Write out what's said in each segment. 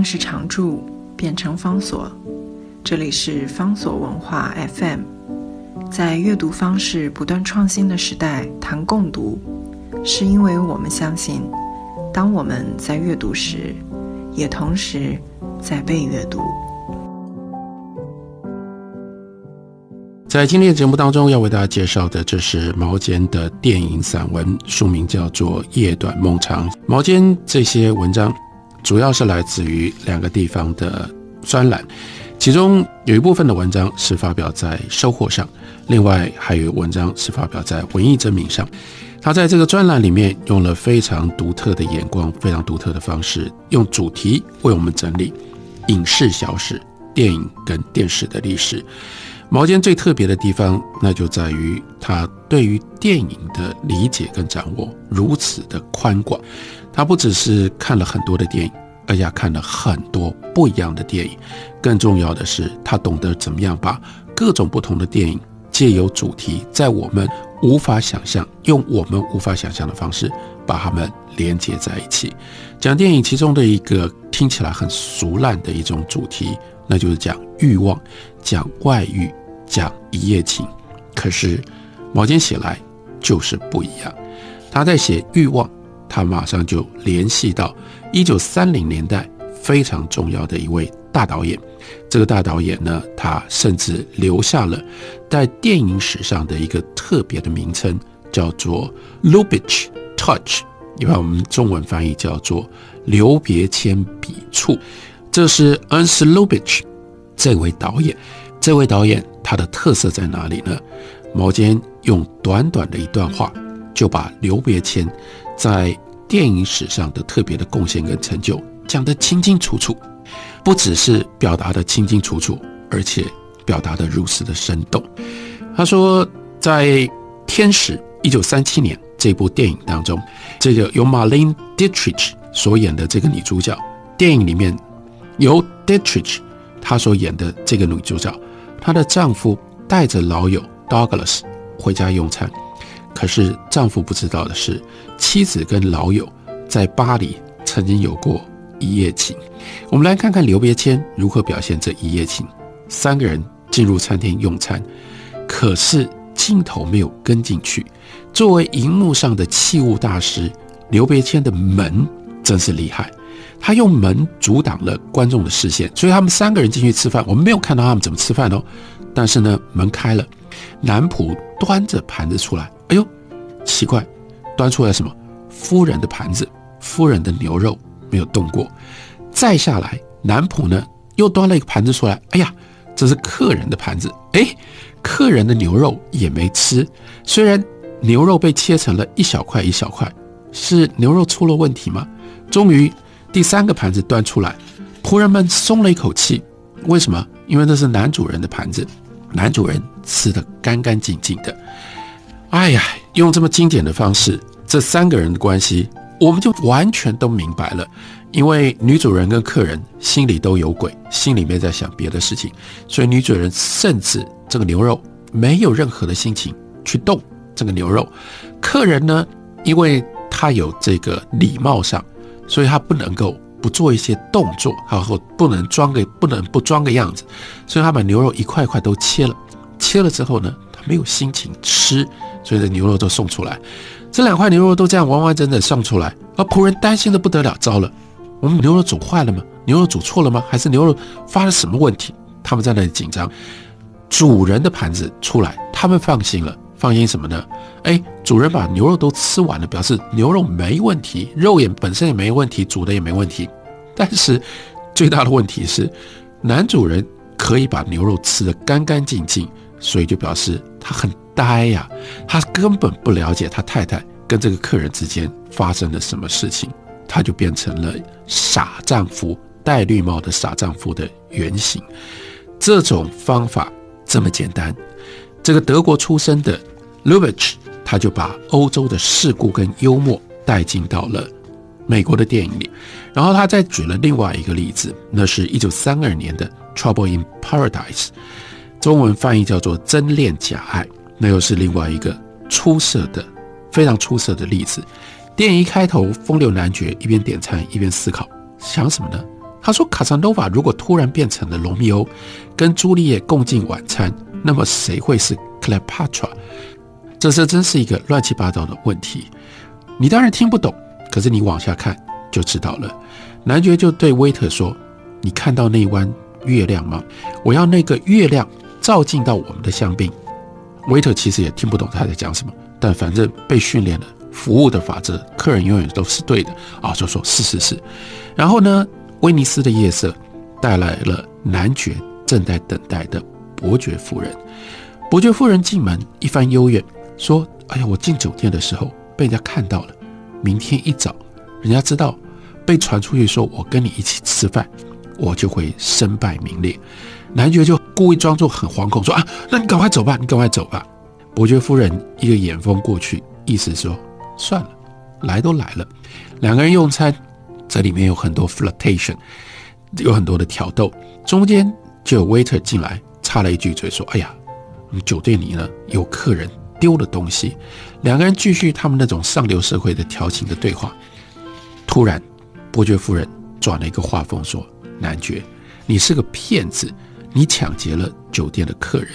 定是常驻，变成方所。这里是方所文化 FM。在阅读方式不断创新的时代，谈共读，是因为我们相信，当我们在阅读时，也同时在被阅读。在今天的节目当中，要为大家介绍的，这是毛尖的电影散文，书名叫做《夜短梦长》。毛尖这些文章，主要是来自于两个地方的专栏，其中有一部分的文章是发表在《收获》上，另外还有文章是发表在《文艺真名》上。他在这个专栏里面用了非常独特的眼光，非常独特的方式，用主题为我们整理影视小史、电影跟电视的历史。毛尖最特别的地方，那就在于他对于电影的理解跟掌握如此的宽广。他不只是看了很多的电影，而且看了很多不一样的电影。更重要的是，他懂得怎么样把各种不同的电影借由主题，在我们无法想象、用我们无法想象的方式把它们连接在一起。讲电影其中的一个听起来很俗烂的一种主题，那就是讲欲望、讲外遇。讲一夜情，可是毛尖写来就是不一样。他在写欲望，他马上就联系到一九三零年代非常重要的一位大导演。这个大导演呢，他甚至留下了在电影史上的一个特别的名称，叫做 Lubitsch Touch，一般我们中文翻译叫做留别铅笔触。这是 Ernst Lubitsch 这位导演。这位导演他的特色在哪里呢？毛尖用短短的一段话，就把留别谦在电影史上的特别的贡献跟成就讲得清清楚楚，不只是表达的清清楚楚，而且表达的如此的生动。他说，在《天使》一九三七年这部电影当中，这个由 Marlene Dietrich 所演的这个女主角，电影里面由 Dietrich 她所演的这个女主角。她的丈夫带着老友 Douglas 回家用餐，可是丈夫不知道的是，妻子跟老友在巴黎曾经有过一夜情。我们来看看刘别谦如何表现这一夜情。三个人进入餐厅用餐，可是镜头没有跟进去。作为荧幕上的器物大师，刘别谦的门真是厉害。他用门阻挡了观众的视线，所以他们三个人进去吃饭，我们没有看到他们怎么吃饭哦。但是呢，门开了，男仆端着盘子出来，哎呦，奇怪，端出来什么？夫人的盘子，夫人的牛肉没有动过。再下来，男仆呢又端了一个盘子出来，哎呀，这是客人的盘子，哎，客人的牛肉也没吃。虽然牛肉被切成了一小块一小块，是牛肉出了问题吗？终于。第三个盘子端出来，仆人们松了一口气。为什么？因为那是男主人的盘子，男主人吃的干干净净的。哎呀，用这么经典的方式，这三个人的关系，我们就完全都明白了。因为女主人跟客人心里都有鬼，心里面在想别的事情，所以女主人甚至这个牛肉没有任何的心情去动这个牛肉。客人呢，因为他有这个礼貌上。所以他不能够不做一些动作，然后不能装个不能不装个样子，所以他把牛肉一块块都切了，切了之后呢，他没有心情吃，所以这牛肉都送出来，这两块牛肉都这样完完整整送出来，而仆人担心的不得了，糟了，我们牛肉煮坏了吗？牛肉煮错了吗？还是牛肉发了什么问题？他们在那里紧张，主人的盘子出来，他们放心了。放心什么呢？哎，主人把牛肉都吃完了，表示牛肉没问题，肉也本身也没问题，煮的也没问题。但是最大的问题是，男主人可以把牛肉吃得干干净净，所以就表示他很呆呀，他根本不了解他太太跟这个客人之间发生了什么事情，他就变成了傻丈夫戴绿帽的傻丈夫的原型。这种方法这么简单，这个德国出生的。Lubitsch，他就把欧洲的世故跟幽默带进到了美国的电影里，然后他再举了另外一个例子，那是一九三二年的《Trouble in Paradise》，中文翻译叫做《真恋假爱》，那又是另外一个出色的、非常出色的例子。电影一开头风流男爵一边点餐一边思考，想什么呢？他说：“卡萨诺瓦如果突然变成了罗密欧，跟朱丽叶共进晚餐，那么谁会是克莱帕特？这这真是一个乱七八糟的问题。你当然听不懂，可是你往下看就知道了。男爵就对威特说：‘你看到那弯月亮吗？我要那个月亮照进到我们的香槟。’威特其实也听不懂他在讲什么，但反正被训练了服务的法则，客人永远都是对的啊，就说是是是。然后呢？”威尼斯的夜色带来了男爵正在等待的伯爵夫人。伯爵夫人进门一番幽怨，说：“哎呀，我进酒店的时候被人家看到了。明天一早，人家知道被传出去说我跟你一起吃饭，我就会身败名裂。”男爵就故意装作很惶恐，说：“啊，那你赶快走吧，你赶快走吧。”伯爵夫人一个眼风过去，意思说：“算了，来都来了。”两个人用餐。这里面有很多 flirtation，有很多的挑逗，中间就有 waiter 进来插了一句嘴说：“哎呀，酒店里呢有客人丢了东西。”两个人继续他们那种上流社会的调情的对话。突然，伯爵夫人转了一个话锋说：“男爵，你是个骗子，你抢劫了酒店的客人。”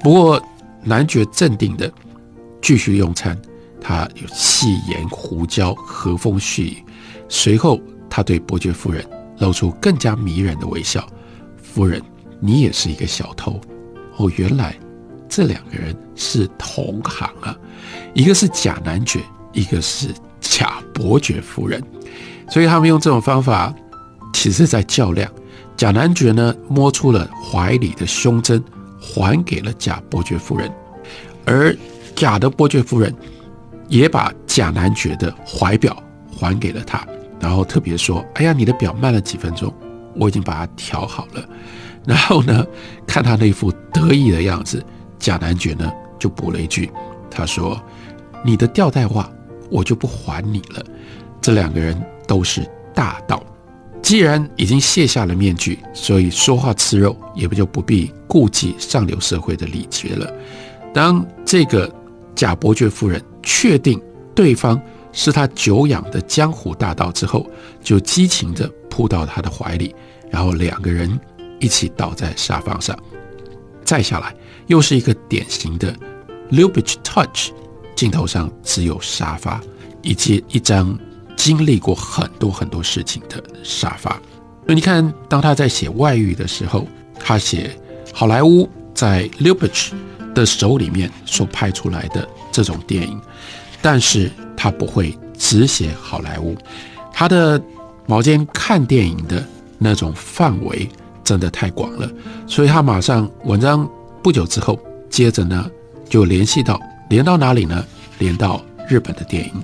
不过，男爵镇定的继续用餐，他有细言胡椒，和风细雨。随后，他对伯爵夫人露出更加迷人的微笑。夫人，你也是一个小偷哦！原来这两个人是同行啊，一个是假男爵，一个是假伯爵夫人。所以他们用这种方法，其实在较量。假男爵呢，摸出了怀里的胸针，还给了假伯爵夫人；而假的伯爵夫人也把假男爵的怀表还给了他。然后特别说：“哎呀，你的表慢了几分钟，我已经把它调好了。”然后呢，看他那副得意的样子，贾男爵呢就补了一句：“他说，你的吊带袜我就不还你了。”这两个人都是大盗，既然已经卸下了面具，所以说话吃肉也不就不必顾忌上流社会的礼节了。当这个贾伯爵夫人确定对方。是他久仰的江湖大盗之后，就激情地扑到他的怀里，然后两个人一起倒在沙发上。再下来，又是一个典型的 Lubitsch Touch，镜头上只有沙发，以及一张经历过很多很多事情的沙发。所以你看，当他在写外遇的时候，他写好莱坞在 Lubitsch 的手里面所拍出来的这种电影。但是他不会只写好莱坞，他的毛尖看电影的那种范围真的太广了，所以他马上文章不久之后，接着呢就联系到连到哪里呢？连到日本的电影，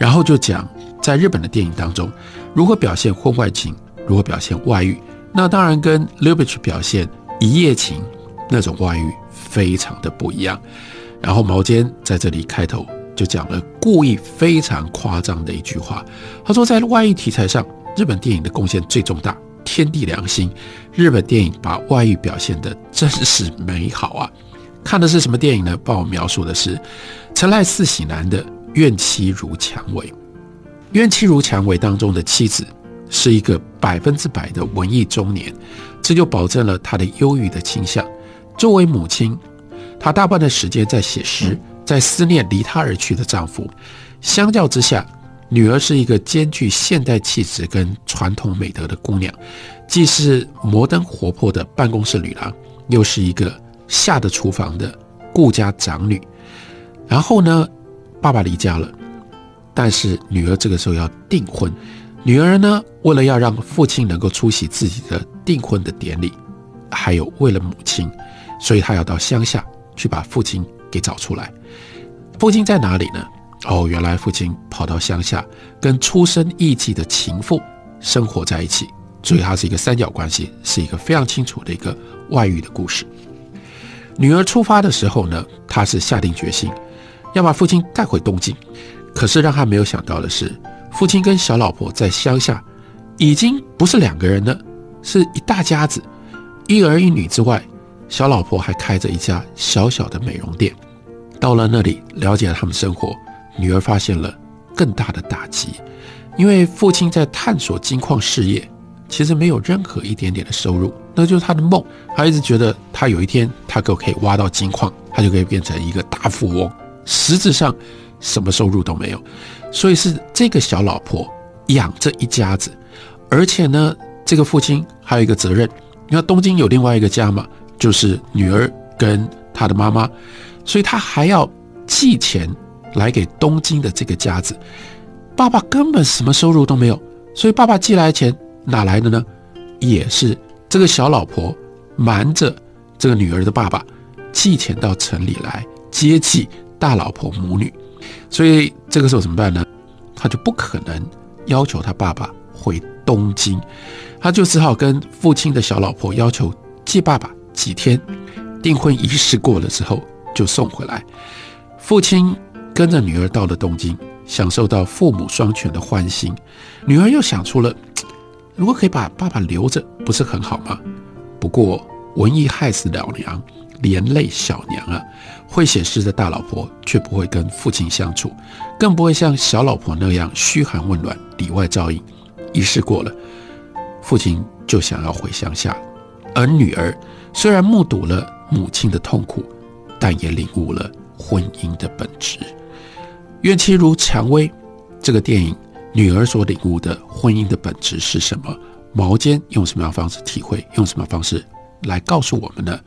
然后就讲在日本的电影当中如何表现婚外情，如何表现外遇。那当然跟 Lubich 表现一夜情那种外遇非常的不一样。然后毛尖在这里开头。就讲了故意非常夸张的一句话，他说在外遇题材上，日本电影的贡献最重大，天地良心，日本电影把外遇表现的真是美好啊！看的是什么电影呢？帮我描述的是陈赖四喜男的《怨妻如蔷薇》。《怨妻如蔷薇》当中的妻子是一个百分之百的文艺中年，这就保证了她的忧郁的倾向。作为母亲，她大半的时间在写诗。在思念离她而去的丈夫，相较之下，女儿是一个兼具现代气质跟传统美德的姑娘，既是摩登活泼的办公室女郎，又是一个下得厨房的顾家长女。然后呢，爸爸离家了，但是女儿这个时候要订婚。女儿呢，为了要让父亲能够出席自己的订婚的典礼，还有为了母亲，所以她要到乡下去把父亲给找出来。父亲在哪里呢？哦，原来父亲跑到乡下，跟出身艺妓的情妇生活在一起，所以它是一个三角关系，是一个非常清楚的一个外遇的故事。女儿出发的时候呢，她是下定决心要把父亲带回东京，可是让他没有想到的是，父亲跟小老婆在乡下已经不是两个人了，是一大家子，一儿一女之外，小老婆还开着一家小小的美容店。到了那里，了解了他们生活，女儿发现了更大的打击，因为父亲在探索金矿事业，其实没有任何一点点的收入，那就是他的梦。他一直觉得他有一天他可可以挖到金矿，他就可以变成一个大富翁。实质上什么收入都没有，所以是这个小老婆养这一家子，而且呢，这个父亲还有一个责任。你看东京有另外一个家嘛，就是女儿跟他的妈妈，所以他还要寄钱来给东京的这个家子。爸爸根本什么收入都没有，所以爸爸寄来的钱哪来的呢？也是这个小老婆瞒着这个女儿的爸爸寄钱到城里来接济大老婆母女。所以这个时候怎么办呢？他就不可能要求他爸爸回东京，他就只好跟父亲的小老婆要求借爸爸几天，订婚仪式过了之后就送回来。父亲跟着女儿到了东京。享受到父母双全的欢心，女儿又想出了，如果可以把爸爸留着，不是很好吗？不过文艺害死老娘，连累小娘啊！会写诗的大老婆却不会跟父亲相处，更不会像小老婆那样嘘寒问暖、里外照应。仪式过了，父亲就想要回乡下，而女儿虽然目睹了母亲的痛苦，但也领悟了婚姻的本质。怨妻如蔷薇，这个电影，女儿所领悟的婚姻的本质是什么？毛尖用什么样方式体会？用什么方式来告诉我们呢？